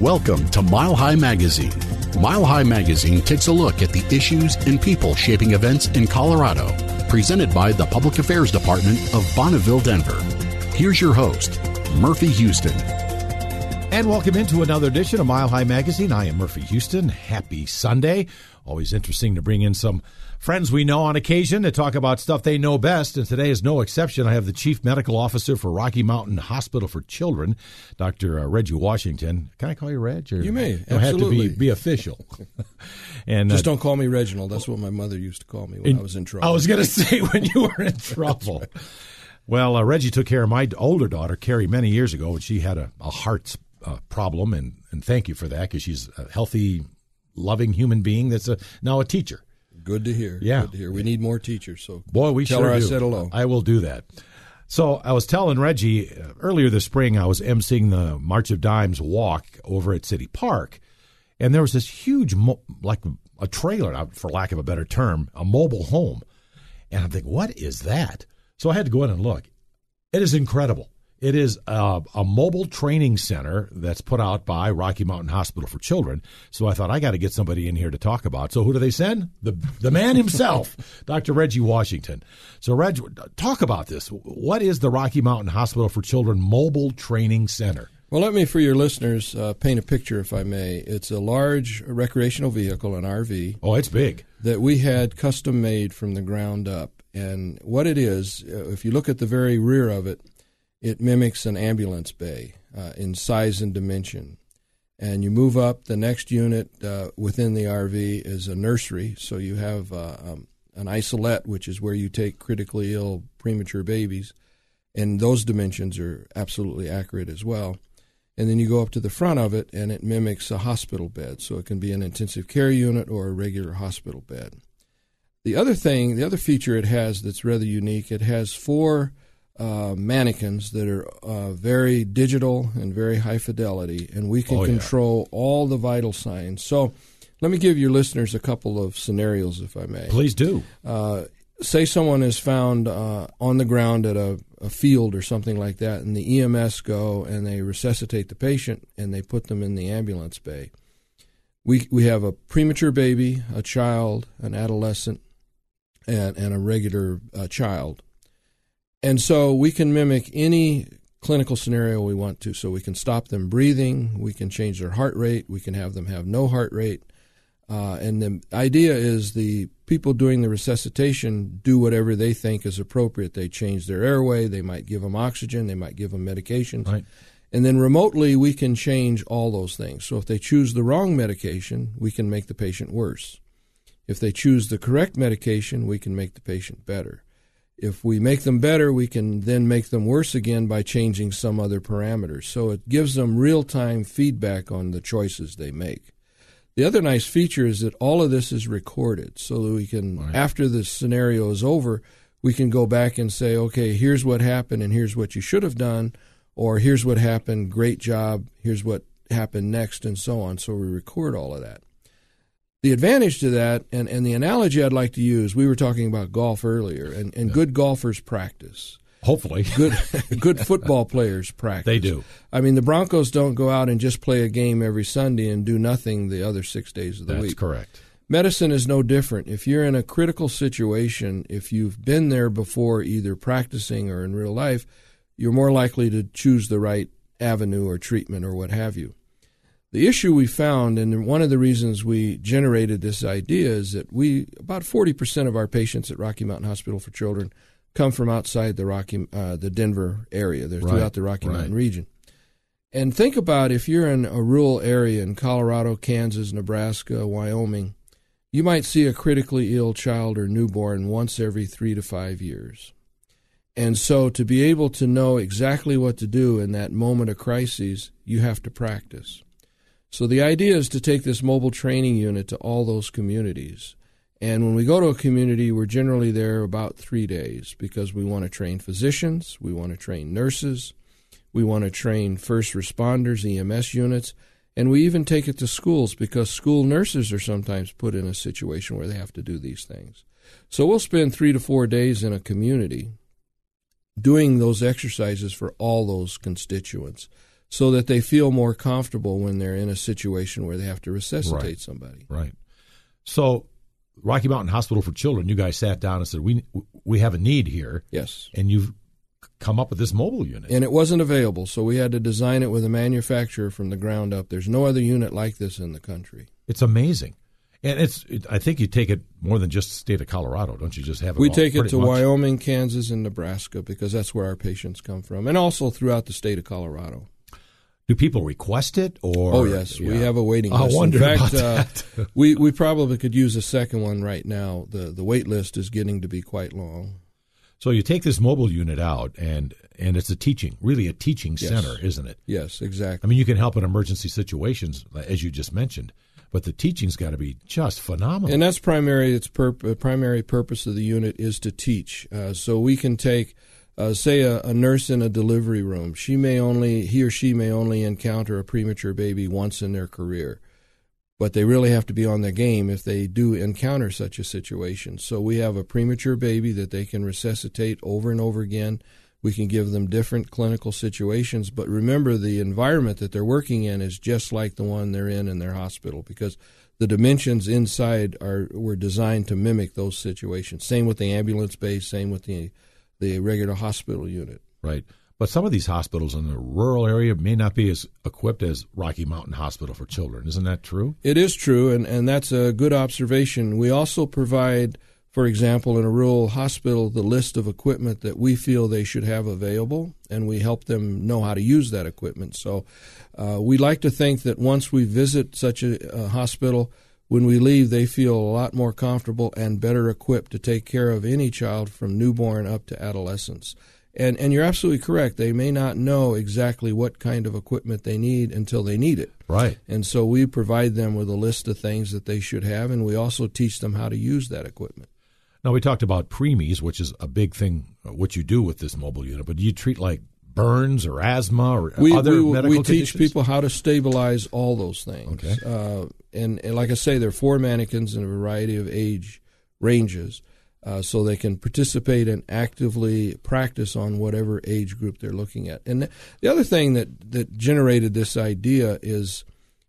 Welcome to Mile High Magazine. Mile High Magazine takes a look at the issues and people shaping events in Colorado. Presented by the Public Affairs Department of Bonneville, Denver. Here's your host, Murphy Houston. And welcome into another edition of Mile High Magazine. I am Murphy Houston. Happy Sunday. Always interesting to bring in some friends we know on occasion to talk about stuff they know best. And today is no exception. I have the Chief Medical Officer for Rocky Mountain Hospital for Children, Dr. Uh, Reggie Washington. Can I call you Reg? Or you may. Don't absolutely. have to be, be official. and Just uh, don't call me Reginald. That's what my mother used to call me when in, I was in trouble. I was going to say when you were in trouble. Well, uh, Reggie took care of my older daughter, Carrie, many years ago, and she had a, a heart uh, problem, and, and thank you for that because she's a healthy, loving human being that's a, now a teacher. Good to hear. Yeah. Good to hear. We need more teachers. So boy, we tell sure her do. I said hello. I will do that. So I was telling Reggie uh, earlier this spring, I was emceeing the March of Dimes walk over at City Park, and there was this huge, mo- like a trailer, for lack of a better term, a mobile home, and I'm thinking, what is that? So I had to go in and look. It is incredible. It is a, a, mobile training center that's put out by Rocky Mountain Hospital for Children. So I thought I got to get somebody in here to talk about. So who do they send? The the man himself, Dr. Reggie Washington. So Reg, talk about this. What is the Rocky Mountain Hospital for Children Mobile Training Center? Well, let me, for your listeners, uh, paint a picture, if I may. It's a large recreational vehicle, an RV. Oh, it's big. That we had custom made from the ground up. And what it is, uh, if you look at the very rear of it, it mimics an ambulance bay uh, in size and dimension. And you move up, the next unit uh, within the RV is a nursery. So you have uh, um, an isolette, which is where you take critically ill premature babies. And those dimensions are absolutely accurate as well. And then you go up to the front of it, and it mimics a hospital bed. So it can be an intensive care unit or a regular hospital bed. The other thing, the other feature it has that's rather unique, it has four uh, mannequins that are uh, very digital and very high fidelity, and we can oh, control yeah. all the vital signs. So, let me give your listeners a couple of scenarios, if I may. Please do. Uh, say someone is found uh, on the ground at a, a, field or something like that, and the EMS go and they resuscitate the patient and they put them in the ambulance bay. We, we have a premature baby, a child, an adolescent, and, and a regular uh, child and so we can mimic any clinical scenario we want to. So we can stop them breathing, we can change their heart rate, we can have them have no heart rate. Uh, and the idea is the people doing the resuscitation do whatever they think is appropriate. They change their airway, they might give them oxygen, they might give them medications. Right. And then remotely, we can change all those things. So if they choose the wrong medication, we can make the patient worse. If they choose the correct medication, we can make the patient better. If we make them better, we can then make them worse again by changing some other parameters. So it gives them real time feedback on the choices they make. The other nice feature is that all of this is recorded so that we can, right. after the scenario is over, we can go back and say, okay, here's what happened and here's what you should have done, or here's what happened, great job, here's what happened next, and so on. So we record all of that the advantage to that, and, and the analogy I'd like to use, we were talking about golf earlier, and, and yeah. good golfers practice. Hopefully, good good football players practice. They do. I mean, the Broncos don't go out and just play a game every Sunday and do nothing the other six days of the That's week. That's correct. Medicine is no different. If you're in a critical situation, if you've been there before, either practicing or in real life, you're more likely to choose the right avenue or treatment or what have you. The issue we found, and one of the reasons we generated this idea, is that we about 40% of our patients at Rocky Mountain Hospital for Children come from outside the Rocky, uh, the Denver area. They're right, throughout the Rocky right. Mountain region. And think about if you're in a rural area in Colorado, Kansas, Nebraska, Wyoming, you might see a critically ill child or newborn once every three to five years. And so to be able to know exactly what to do in that moment of crisis, you have to practice. So the idea is to take this mobile training unit to all those communities. And when we go to a community, we're generally there about three days because we want to train physicians, we want to train nurses, we want to train first responders, EMS units, and we even take it to schools because school nurses are sometimes put in a situation where they have to do these things. So we'll spend three to four days in a community doing those exercises for all those constituents. So that they feel more comfortable when they're in a situation where they have to resuscitate Right. somebody. Right. So, Rocky Mountain Hospital for Children, you guys sat down and said, "We we have a need here," Yes. and you've come up with this mobile unit. And it wasn't available, so we had to design it with a manufacturer from the ground up. There's no other unit like this in the country. It's amazing, and it's. It, I think you take it more than just the state of Colorado, don't you? Just have it. We all take it to much? Wyoming, Kansas, and Nebraska because that's where our patients come from, and also throughout the state of Colorado. Do people request it, or Oh yes, we have a waiting I list. wondered In fact, about uh, we we probably could use a second one right now. the The wait list is getting to be quite long. So you take this mobile unit out, and and it's a teaching, really a teaching Yes. center, isn't it? Yes, exactly. I mean, you can help in emergency situations, as you just mentioned, but the teaching's got to be just phenomenal. And that's primary. Its purp- uh, primary purpose of the unit is to teach. Uh, so we can take, uh, say, a, a nurse in a delivery room. She may only, he or she may only encounter a premature baby once in their career, but they really have to be on their game if they do encounter such a situation. So we have a premature baby that they can resuscitate over and over again. We can give them different clinical situations, but remember the environment that they're working in is just like the one they're in in their hospital because the dimensions inside are were designed to mimic those situations. Same with the ambulance base, same with the the regular hospital unit. right. But some of these hospitals in the rural area may not be as equipped as Rocky Mountain Hospital for Children. Isn't that true? It is true, and, and that's a good observation. We also provide, for example, in a rural hospital, the list of equipment that we feel they should have available, and we help them know how to use that equipment. So uh, we like to think that once we visit such a, a hospital, when we leave, they feel a lot more comfortable and better equipped to take care of any child from newborn up to adolescence. And, and you're absolutely correct. They may not know exactly what kind of equipment they need until they need it. Right. And so we provide them with a list of things that they should have, and we also teach them how to use that equipment. Now we talked about preemies, which is a big thing. uh, What you do with this mobile unit, but do you treat like burns or asthma or We, other we, medical we teach conditions? people how to stabilize all those things. Okay. Uh, and, and like I say, there are four mannequins in a variety of age ranges. Uh, so they can participate and actively practice on whatever age group they're looking at. And th- the other thing that, that generated this idea is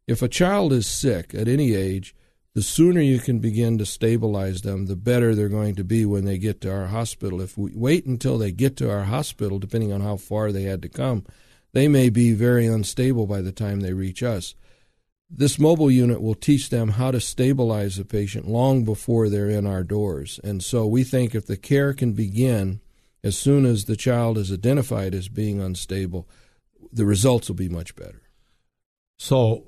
if a child is sick at any age, the sooner you can begin to stabilize them, the better they're going to be when they get to our hospital. If we wait until they get to our hospital, depending on how far they had to come, they may be very unstable by the time they reach us. This mobile unit will teach them how to stabilize a patient long before they're in our doors. And so we think if the care can begin as soon as the child is identified as being unstable, the results will be much better. So,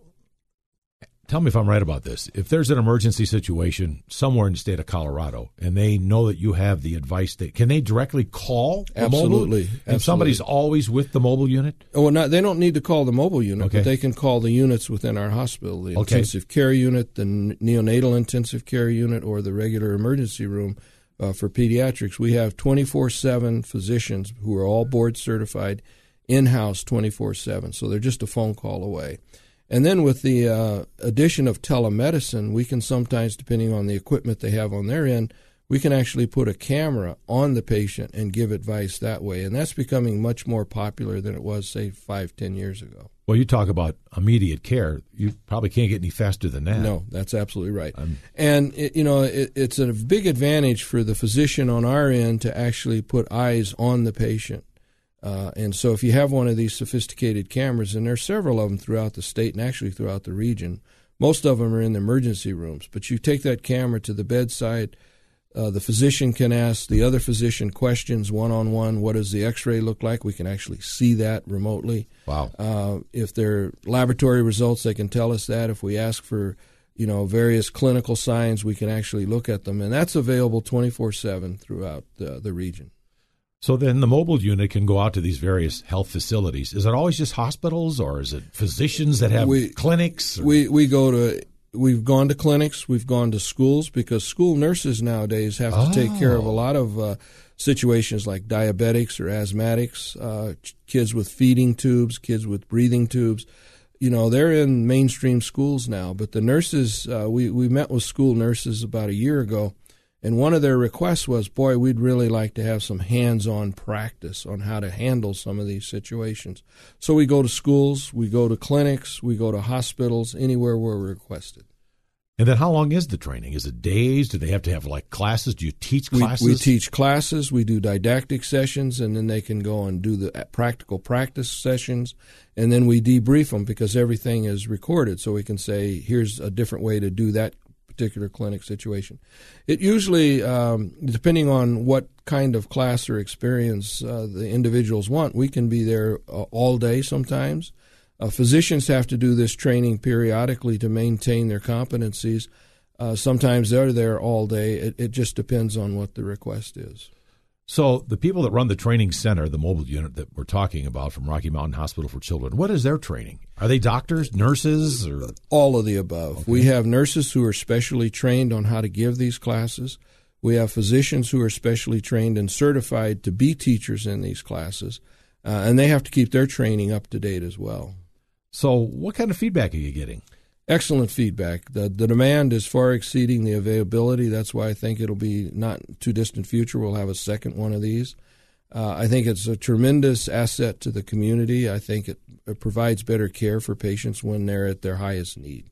tell me if I'm right about this. If there's an emergency situation somewhere in the state of Colorado, and they know that you have the advice, that can they directly call mobile? Absolutely, And somebody's always with the mobile unit. Oh, well, not, they don't need to call the mobile unit, Okay. but they can call the units within our hospital the Okay. intensive care unit, the neonatal intensive care unit, or the regular emergency room uh, for pediatrics. We have 24 7 physicians who are all board certified in house 24 7. So they're just a phone call away. And then with the uh, addition of telemedicine, we can sometimes, depending on the equipment they have on their end, we can actually put a camera on the patient and give advice that way. And that's becoming much more popular than it was, say, five, ten years ago. Well, you talk about immediate care. You probably can't get any faster than that. No, that's absolutely right. and it, you know, it, it's a big advantage for the physician on our end to actually put eyes on the patient. Uh, and so, if you have one of these sophisticated cameras, and there are several of them throughout the state and actually throughout the region, most of them are in the emergency rooms. But you take that camera to the bedside, uh, the physician can ask the other physician questions one on one. What does the x ray look like? We can actually see that remotely. Wow. Uh, if there are laboratory results, they can tell us that. If we ask for, you know, various clinical signs, we can actually look at them, and that's available 24/7 throughout the, the region. So then the mobile unit can go out to these various health facilities. Is it always just hospitals or is it physicians that have We- clinics? or- We we go to we've gone to clinics, we've gone to schools because school nurses nowadays have to take care of a Oh. lot of uh, situations like diabetics or asthmatics, uh, kids with feeding tubes, kids with breathing tubes. You know, they're in mainstream schools now, but the nurses, uh, we, we met with school nurses about a year ago, And one of their requests was, boy, we'd really like to have some hands on practice on how to handle some of these situations. So we go to schools, we go to clinics, we go to hospitals, anywhere we're requested. And then how long is the training? Is it days? Do they have to have like classes? Do you teach classes? We, we, teach classes, we do didactic sessions, and then they can go and do the uh, practical practice sessions, and then we debrief them because everything is recorded. So we can say, here's a different way to do that particular clinic situation. It usually, um, depending on what kind of class or experience uh, the individuals want, we can be there uh, all day sometimes. Uh, physicians have to do this training periodically to maintain their competencies. Uh, sometimes they're there all day. It, it just depends on what the request is. So the people that run the training center, the mobile unit that we're talking about from Rocky Mountain Hospital for Children, what is their training? Are they doctors, nurses, or all of the above? Okay. We have nurses who are specially trained on how to give these classes. We have physicians who are specially trained and certified to be teachers in these classes, uh, and they have to keep their training up to date as well. So, what kind of feedback are you getting? Excellent feedback. The the demand is far exceeding the availability. That's why I think it'll be not too distant future. We'll have a second one of these. Uh, I think it's a tremendous asset to the community. I think it, it provides better care for patients when they're at their highest need.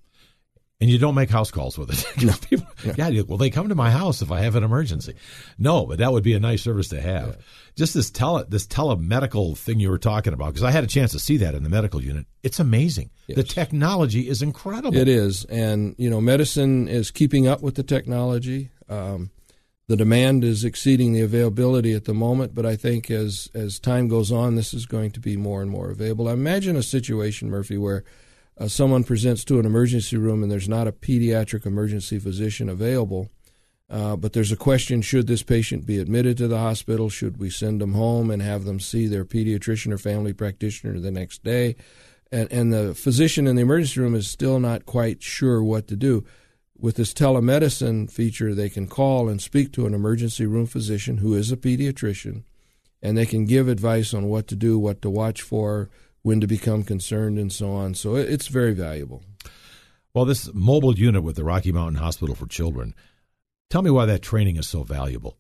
And you don't make house calls with it. no. People, yeah. yeah, well, they come to my house if I have an emergency. No, but that would be a nice service to have. Yeah. Just this tele this telemedical thing you were talking about, because I had a chance to see that in the medical unit. It's amazing. Yes. The technology is incredible. It is, and you know, medicine is keeping up with the technology. Um, the demand is exceeding the availability at the moment, but I think as as time goes on, this is going to be more and more available. I imagine a situation, Murphy, where uh, someone presents to an emergency room and there's not a pediatric emergency physician available, uh, but there's a question should this patient be admitted to the hospital? Should we send them home and have them see their pediatrician or family practitioner the next day? And, and the physician in the emergency room is still not quite sure what to do. With this telemedicine feature, they can call and speak to an emergency room physician who is a pediatrician, and they can give advice on what to do, what to watch for, when to become concerned, and so on. So it's very valuable. Well, this mobile unit with the Rocky Mountain Hospital for Children, tell me why that training is so valuable.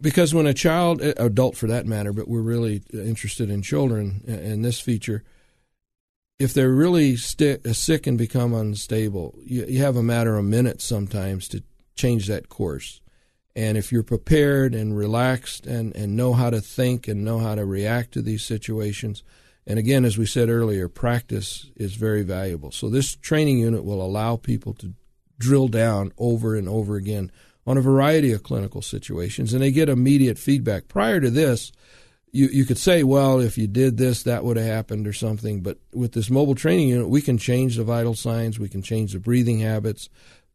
Because when a child, adult for that matter, but we're really interested in children in this feature, if they're really st- uh, sick and become unstable, you, you have a matter of minutes sometimes to change that course. And if you're prepared and relaxed and, and know how to think and know how to react to these situations, and again, as we said earlier, practice is very valuable. So this training unit will allow people to drill down over and over again on a variety of clinical situations, and they get immediate feedback. Prior to this, you, you could say, well, if you did this, that would have happened or something. But with this mobile training unit, we can change the vital signs, we can change the breathing habits,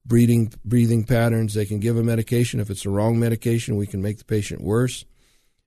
breathing breathing patterns. They can give a medication. If it's the wrong medication, we can make the patient worse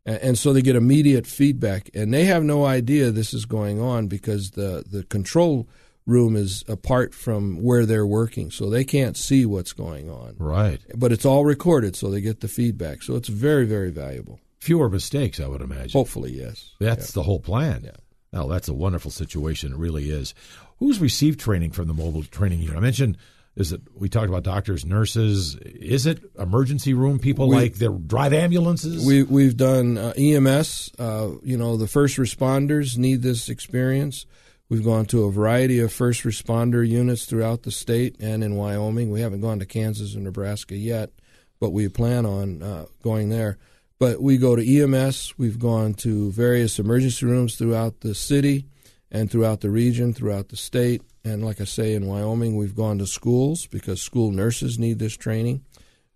and so they get immediate feedback and they have no idea this is going on because the, the control room is apart from where they're working so they can't see what's going on. Right. But it's all recorded so they get the feedback so it's very very valuable. Fewer mistakes i would imagine. Hopefully yes. That's yeah. the whole plan. Yeah. Oh that's a wonderful situation. It really is. Who's received training from the mobile training unit? I mentioned is it? We talked about doctors, nurses. Is it emergency room people we, like the drive ambulances? We we've done uh, EMS. Uh, you know, the first responders need this experience. We've gone to a variety of first responder units throughout the state and in Wyoming. We haven't gone to Kansas and Nebraska yet, but we plan on uh, going there. But we go to EMS. We've gone to various emergency rooms throughout the city and throughout the region, throughout the state. And like I say, in Wyoming, we've gone to schools because school nurses need this training.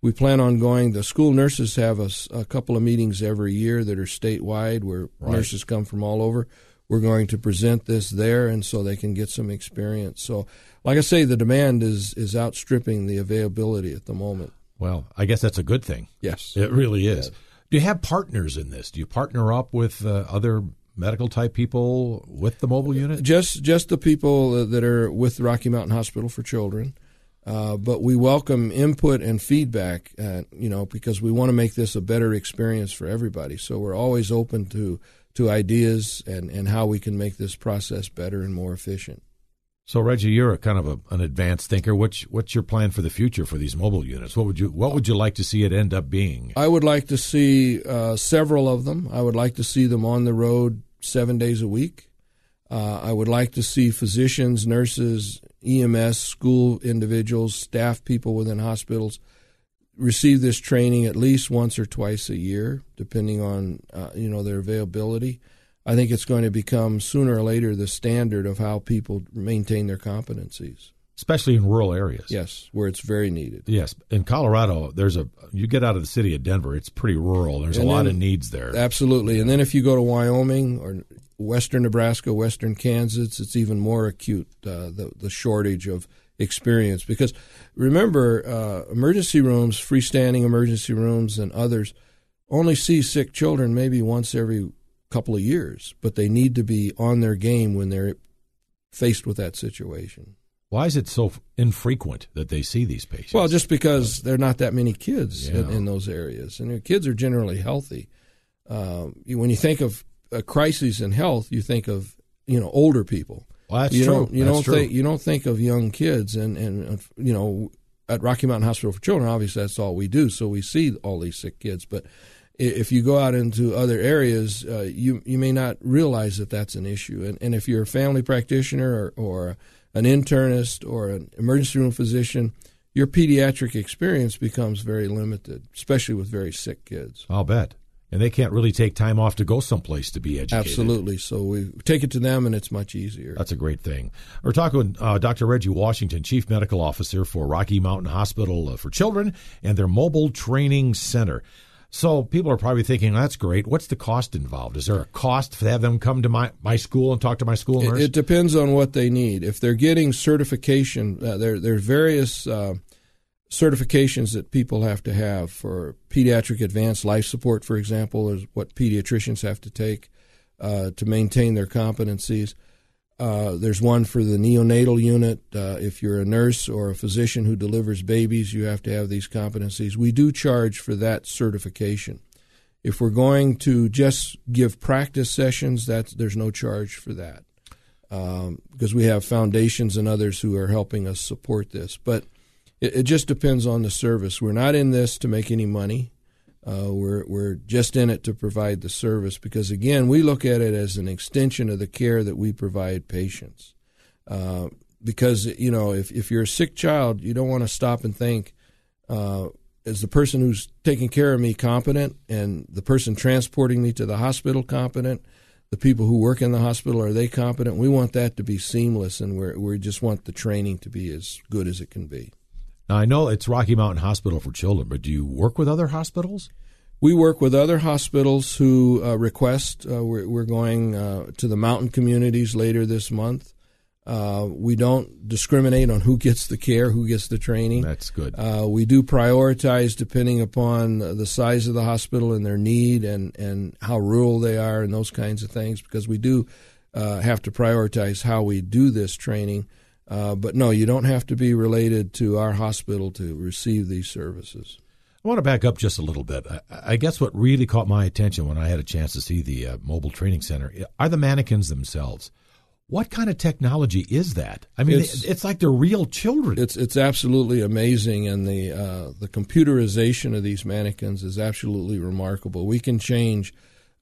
We plan on going. The school nurses have a, a couple of meetings every year that are statewide where right. nurses come from all over. We're going to present this there, and so they can get some experience. So, like I say, the demand is is outstripping the availability at the moment. Well, I guess that's a good thing. Yes, it really is. Do you have partners in this? Do you partner up with uh, other medical type people with the mobile unit? Just just the people that are with Rocky Mountain Hospital for Children. Uh, but we welcome input and feedback, uh, you know, because we want to make this a better experience for everybody. So we're always open to to ideas and, and how we can make this process better and more efficient. So Reggie, you're a kind of a, an advanced thinker. What's what's your plan for the future for these mobile units? What would you what would you like to see it end up being? I would like to see uh, several of them. I would like to see them on the road seven days a week. Uh, I would like to see physicians, nurses, EMS, school individuals, staff people within hospitals receive this training at least once or twice a year, depending on uh, you know their availability. I think it's going to become sooner or later the standard of how people maintain their competencies. Especially in rural areas. Yes, where it's very needed. Yes. In Colorado, there's a you get out of the city of Denver, it's pretty rural. There's and a lot of needs there. Absolutely. And then if you go to Wyoming or western Nebraska, western Kansas, it's even more acute uh, the the shortage of experience because remember uh, emergency rooms, freestanding emergency rooms and others only see sick children maybe once every couple of years, but they need to be on their game when they're faced with that situation. Why is it so infrequent that they see these patients? Well, just because there are not that many kids yeah. in, in, those areas, and kids are generally healthy. Um, when you think of a crisis in health, you think of you know older people. Well, that's you true. Don't, you that's don't true. think you don't think of young kids, and and you know at Rocky Mountain Hospital for Children, obviously that's all we do, so we see all these sick kids, but if you go out into other areas, uh, you you may not realize that that's an issue. And, and if you're a family practitioner or, or an internist or an emergency room physician, your pediatric experience becomes very limited, especially with very sick kids. I'll bet. And they can't really take time off to go someplace to be educated. Absolutely. So we take it to them, and it's much easier. That's a great thing. We're talking with uh, Dr. Reggie Washington, Chief Medical Officer for Rocky Mountain Hospital uh, for Children and their Mobile Training Center. So people are probably thinking, that's great. What's the cost involved? Is there a cost to have them come to my, my school and talk to my school nurse? It, it depends on what they need. If they're getting certification, uh, there there's various uh, certifications that people have to have for pediatric advanced life support, for example, is what pediatricians have to take uh, to maintain their competencies. Uh, there's one for the neonatal unit. Uh, if you're a nurse or a physician who delivers babies, you have to have these competencies. We do charge for that certification. If we're going to just give practice sessions, that's, there's no charge for that um, because we have foundations and others who are helping us support this. But it, it just depends on the service. We're not in this to make any money. Uh, we're we're just in it to provide the service because again we look at it as an extension of the care that we provide patients. Uh, because you know if if you're a sick child, you don't want to stop and think. Uh, is the person who's taking care of me competent, and the person transporting me to the hospital competent? The people who work in the hospital are they competent? We want that to be seamless, and we we just want the training to be as good as it can be. Now, I know it's Rocky Mountain Hospital for Children, but do you work with other hospitals? We work with other hospitals who uh, request. Uh, we're, we're, going uh, to the mountain communities later this month. Uh, we don't discriminate on who gets the care, who gets the training. That's good. Uh, we do prioritize depending upon the size of the hospital and their need and, and how rural they are and those kinds of things because we do uh, have to prioritize how we do this training. Uh, but no, you don't have to be related to our hospital to receive these services. I want to back up just a little bit. I, I guess what really caught my attention when I had a chance to see the uh, mobile training center are the mannequins themselves. What kind of technology is that? I mean, it's, it's like they're real children. It's it's absolutely amazing, and the uh, the computerization of these mannequins is absolutely remarkable. We can change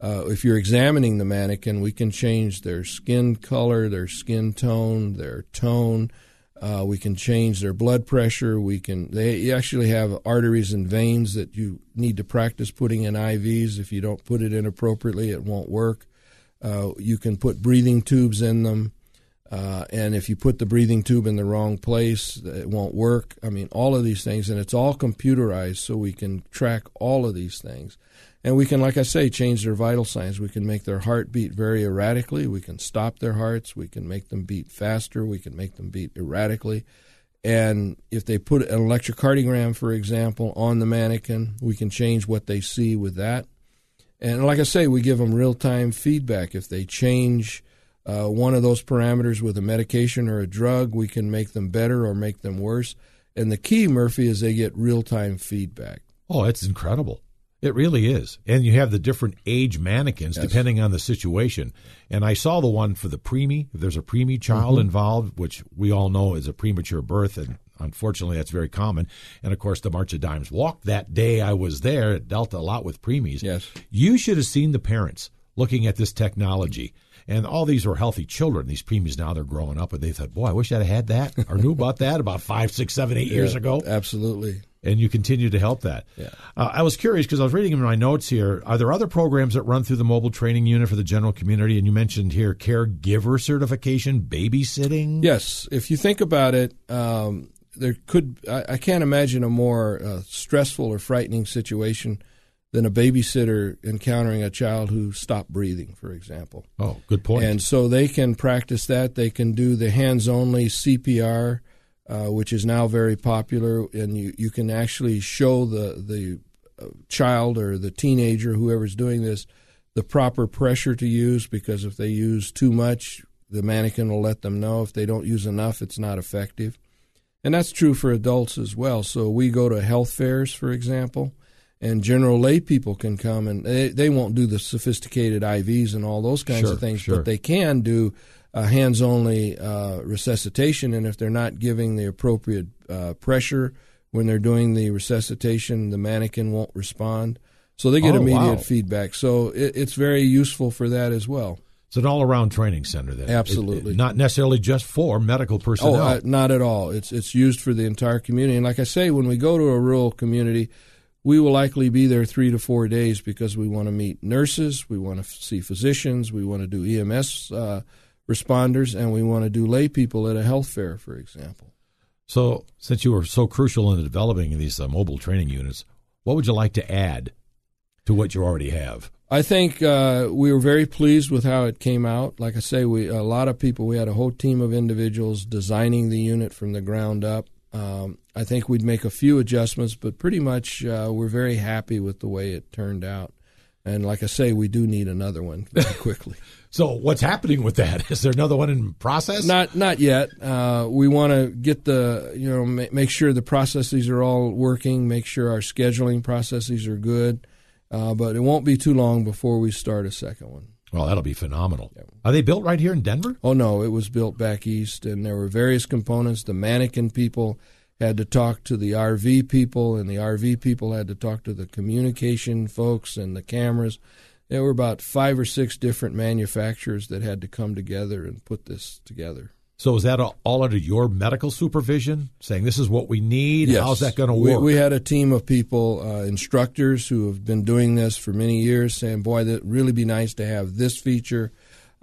uh, if you're examining the mannequin, we can change their skin color, their skin tone, their tone. Uh, we can change their blood pressure. We can. They actually have arteries and veins that you need to practice putting in IVs. If you don't put it in appropriately, it won't work. Uh, you can put breathing tubes in them, uh, and if you put the breathing tube in the wrong place, it won't work. I mean, all of these things, and it's all computerized, so we can track all of these things. And we can, like I say, change their vital signs. We can make their heart beat very erratically. We can stop their hearts. We can make them beat faster. We can make them beat erratically. And if they put an electrocardiogram, for example, on the mannequin, we can change what they see with that. And like I say, we give them real time feedback. If they change uh, one of those parameters with a medication or a drug, we can make them better or make them worse. And the key, Murphy, is they get real time feedback. Oh, it's incredible. It really is. And you have the different age mannequins Yes. depending on the situation. And I saw the one for the preemie. If there's a preemie child Mm-hmm. involved, which we all know is a premature birth, and unfortunately that's very common. And of course, the March of Dimes walk that day I was there, it dealt a lot with preemies. Yes. You should have seen the parents looking at this technology. And all these were healthy children. These preemies now they're growing up, and they thought, "Boy, I wish I'd have had that or knew about that about five, six, seven, eight years Yeah, ago." Absolutely. and you continue to help that. Yeah. Uh, I was curious because I was reading in my notes here. Are there other programs that run through the mobile training unit for the general community? And you mentioned here caregiver certification, babysitting. Yes, if you think about it, um, there could I, I can't imagine a more uh, stressful or frightening situation than a babysitter encountering a child who stopped breathing, for example. Oh, good point. And so they can practice that. They can do the hands only CPR, uh, which is now very popular, and you, you can actually show the the uh, child or the teenager, whoever's doing this, the proper pressure to use. Because if they use too much, the mannequin will let them know. If they don't use enough, it's not effective. And that's true for adults as well. So we go to health fairs, for example, and general lay people can come and they, they won't do the sophisticated IVs and all those kinds Sure, of things, sure. but they can do uh, hands only uh, resuscitation. And if they're not giving the appropriate uh, pressure when they're doing the resuscitation, the mannequin won't respond. So they get Oh, immediate wow. feedback. So it, it's very useful for that as well. it's an all-around training center. Then Absolutely. It- it- not necessarily just for medical personnel. Oh, uh, not at all. It's it's used for the entire community. And like I say, when we go to a rural community, we will likely be there three to four days because we want to meet nurses, we want to see physicians, we want to do EMS uh, responders, and we want to do lay people at a health fair, for example. so, since you were so crucial in the developing of these uh, mobile training units, what would you like to add to what you already have? I think uh, we were very pleased with how it came out. Like I say, we a lot of people. We had a whole team of individuals designing the unit from the ground up. Um, I think we'd make a few adjustments, but pretty much uh, we're very happy with the way it turned out. And like I say, we do need another one very quickly. So, what's happening with that? Is there another one in process? not not yet. Uh, we want to get the you know ma- make sure the processes are all working. Make sure our scheduling processes are good. Uh, but it won't be too long before we start a second one. Well, that'll be phenomenal. Are they built right here in Denver? Oh no, it was built back east, and there were various components. The mannequin people had to talk to the RV people, and the RV people had to talk to the communication folks and the cameras. There were about five or six different manufacturers that had to come together and put this together. So, is that all under your medical supervision, saying this is what we need? Yes. How's that going to We- work? We, had a team of people, uh, instructors who have been doing this for many years, saying, "Boy, that really be nice to have this feature."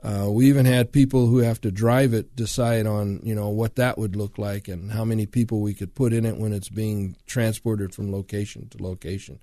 Uh, we even had people who have to drive it decide on, you know, what that would look like and how many people we could put in it when it's being transported from location to location.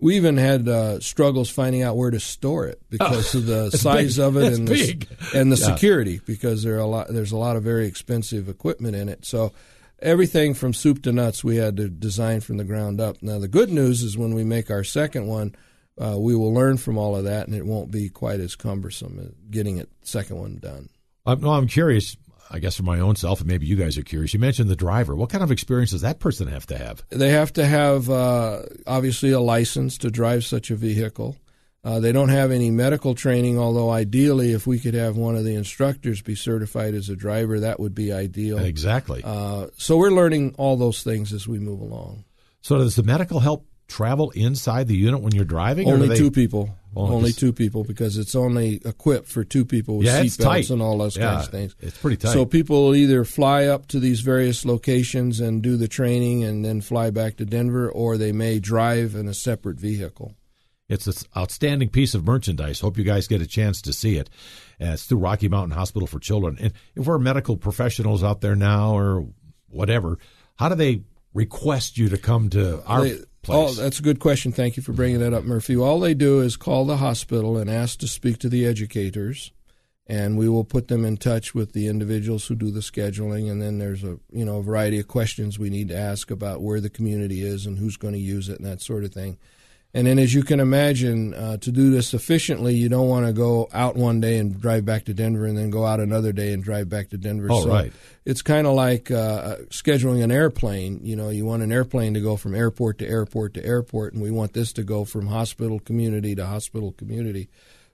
We even had uh, struggles finding out where to store it because of the size big. of it and the, and the Yeah. security because there are a lot there's a lot of very expensive equipment in it. So everything from soup to nuts we had to design from the ground up. Now the good news is when we make our second one, uh, we will learn from all of that and it won't be quite as cumbersome getting it second one done. I'm, no, I'm curious. I guess for my own self, and maybe you guys are curious. You mentioned the driver. What kind of experience does that person have to have? They have to have uh, obviously a license to drive such a vehicle. Uh, they don't have any medical training, although ideally, if we could have one of the instructors be certified as a driver, that would be ideal. Exactly. Uh, so we're learning all those things as we move along. so, does the medical help travel inside the unit when you're driving? Only they- two people. Only just- two people because it's only equipped for two people with Yeah, seatbelts and all those Yeah, kinds of things. it's pretty tight. So people either fly up to these various locations and do the training and then fly back to Denver, or they may drive in a separate vehicle. It's an outstanding piece of merchandise. Hope you guys get a chance to see it. Uh, it's through Rocky Mountain Hospital for Children. And if we're medical professionals out there now or whatever, how do they request you to come to our They- Oh, that's a good question. Thank you for bringing that up, Murphy. All they do is call the hospital and ask to speak to the educators, and we will put them in touch with the individuals who do the scheduling. And then there's a you know a variety of questions we need to ask about where the community is and who's going to use it and that sort of thing. And then, as you can imagine, uh, to do this efficiently, you don't want to go out one day and drive back to Denver, and then go out another day and drive back to Denver. Oh, so right. it's kind of like uh, scheduling an airplane. You know, you want an airplane to go from airport to airport to airport, and we want this to go from hospital community to hospital community.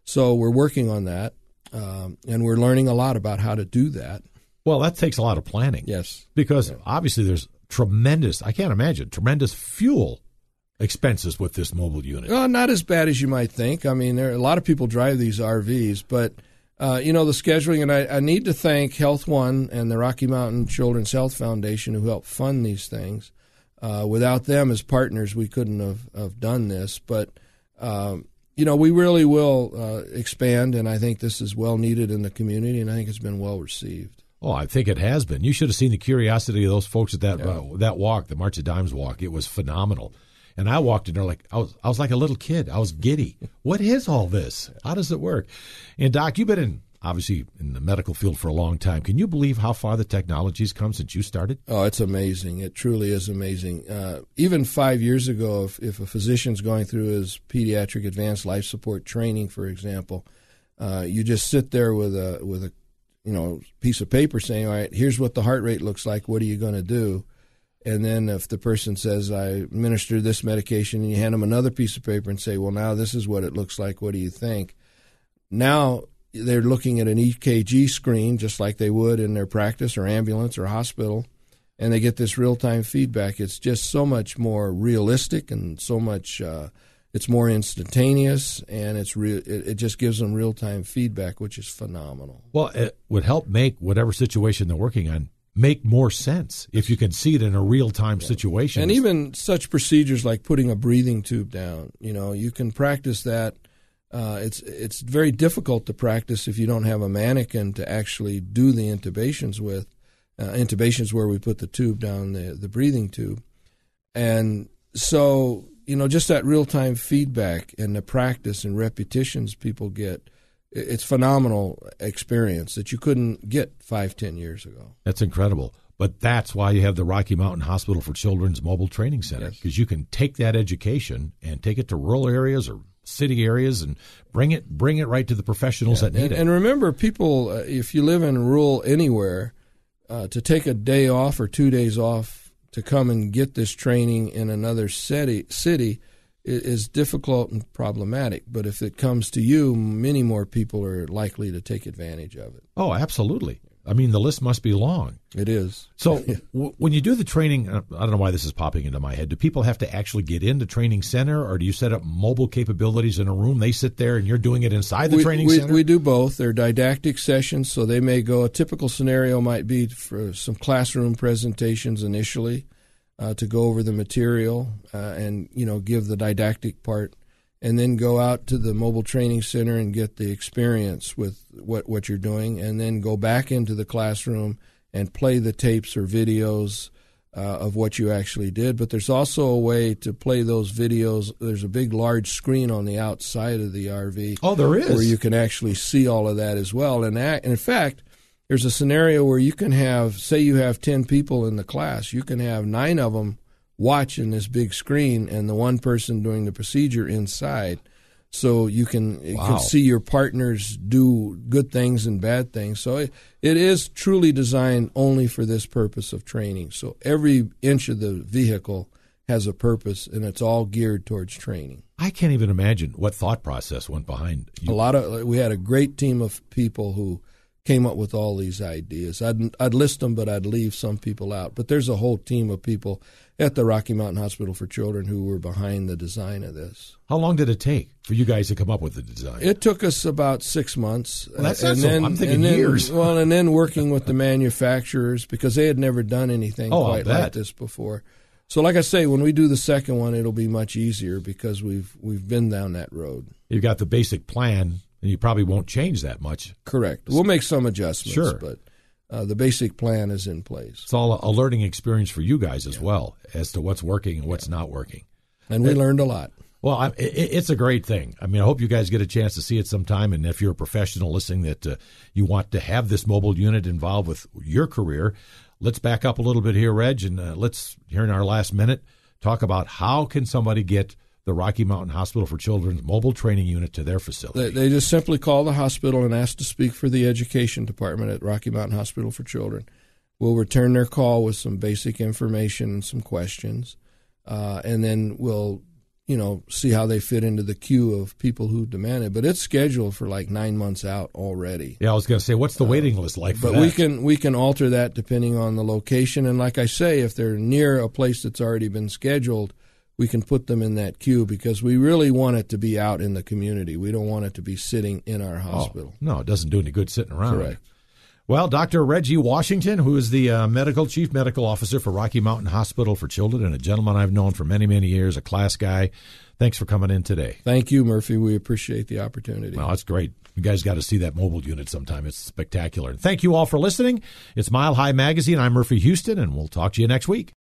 So we're working on that, um, and we're learning a lot about how to do that. Well, that takes a lot of planning. Yes, Because obviously there's tremendous, I can't imagine, tremendous fuel expenses with this mobile unit. Well, not as bad as you might think. I mean, there are a lot of people drive these RVs, but uh, you know the scheduling, and I, I, need to thank Health One and the Rocky Mountain Children's Health Foundation who helped fund these things. Uh, without them as partners, we couldn't have, have done this. But um, you know, we really will uh, expand, and I think this is well needed in the community, and I think it's been well received. Oh, I think it has been. You should have seen the curiosity of those folks at that yeah. uh, that walk, the March of Dimes walk. It was phenomenal. And I walked in there like I was I was like a little kid. I was giddy. What is all this? How does it work? And Doc, you've been in obviously in the medical field for a long time. Can you believe how far the technology's come since you started? Oh, it's amazing. It truly is amazing. Uh, even five years ago, if, if a physician's going through his pediatric advanced life support training, for example, uh, you just sit there with a with a you know piece of paper saying, "All right, here's what the heart rate looks like. What are you going to do?" And then if the person says, I administered this medication, and you hand them another piece of paper and say, well, now this is what it looks like. What do you think? Now they're looking at an EKG screen just like they would in their practice or ambulance or hospital, and they get this real time feedback. It's just so much more realistic and so much. Uh, it's more instantaneous, and it's real. It, it just gives them real time feedback, which is phenomenal. Well, it would help make whatever situation they're working on make more sense if you can see it in a real time yeah. situation. And even such procedures like putting a breathing tube down, you know, you can practice that. Uh, it's it's very difficult to practice if you don't have a mannequin to actually do the intubations with. Uh, intubations where we put the tube down the the breathing tube, and so you know just that real time feedback and the practice and repetitions people get it's phenomenal experience that you couldn't get five, ten years ago. That's incredible. But that's why you have the Rocky Mountain Hospital for Children's Mobile Training Center because yes. you can take that education and take it to rural areas or city areas and bring it bring it right to the professionals yeah. that need and, it. And remember, people, uh, if you live in rural anywhere, uh, to take a day off or two days off to come and get this training in another city, city is difficult and problematic. But if it comes to you, many more people are likely to take advantage of it. Oh, absolutely. I mean, the list must be long. It is. So, w- when you do the training, I don't know why this is popping into my head. Do people have to actually get in the training center, or do you set up mobile capabilities in a room? They sit there, and you're doing it inside the we, training we, center. We do both. They're didactic sessions, so they may go. A typical scenario might be for some classroom presentations initially, uh, to go over the material uh, and you know give the didactic part, and then go out to the mobile training center and get the experience with what what you're doing, and then go back into the classroom and play the tapes or videos. Uh, of what you actually did, but there's also a way to play those videos. There's a big, large screen on the outside of the RV. Oh, there is where you can actually see all of that as well. And, and in fact, there's a scenario where you can have, say, you have 10 people in the class, you can have nine of them watching this big screen and the one person doing the procedure inside. So you can, wow. you can see your partners do good things and bad things. So it, it is truly designed only for this purpose of training. So every inch of the vehicle has a purpose and it's all geared towards training. I can't even imagine what thought process went behind you. A lot of we had a great team of people who came up with all these ideas. I'd I'd list them, but I'd leave some people out. But there's a whole team of people at the Rocky Mountain Hospital for Children who were behind the design of this. How long did it take for you guys to come up with the design? It took us about six months. Well, that's and then, so, I'm thinking then, years. well, and then working with the manufacturers because they had never done anything oh, quite like this before. So, like I say, when we do the second one, it'll be much easier because we've we've been down that road. You've got the basic plan and you probably won't change that much. Correct. We'll make some adjustments, sure. but uh, the basic plan is in place. It's all a learning experience for you guys as yeah. well as to what's working and what's yeah. not working. And we it, learned a lot. Well, I, it, it's a great thing. I mean, I hope you guys get a chance to see it sometime. And if you're a professional listening that uh, you want to have this mobile unit involved with your career, let's back up a little bit here, Reg, and uh, let's here in our last minute talk about how can somebody get the Rocky Mountain Hospital for Children's mobile training unit to their facility? They, they just simply call the hospital and ask to speak for the education department at Rocky Mountain Hospital for Children. We'll return their call with some basic information and some questions, uh, and then we'll you know, see how they fit into the queue of people who demand it. But it's scheduled for like nine months out already. Yeah, I was going to say, what's the waiting list like? but that? we can we can alter that depending on the location. And like I say, if they're near a place that's already been scheduled, we can put them in that queue because we really want it to be out in the community. We don't want it to be sitting in our hospital. Oh, no, it doesn't do any good sitting around. Correct. Well, Dr. Reggie Washington, who is the uh, medical chief medical officer for Rocky Mountain Hospital for Children, and a gentleman I've known for many, many years, a class guy. Thanks for coming in today. Thank you, Murphy. We appreciate the opportunity. Well, that's great. You guys got to see that mobile unit sometime. It's spectacular. Thank you all for listening. It's Mile High Magazine. I'm Murphy Houston, and we'll talk to you next week.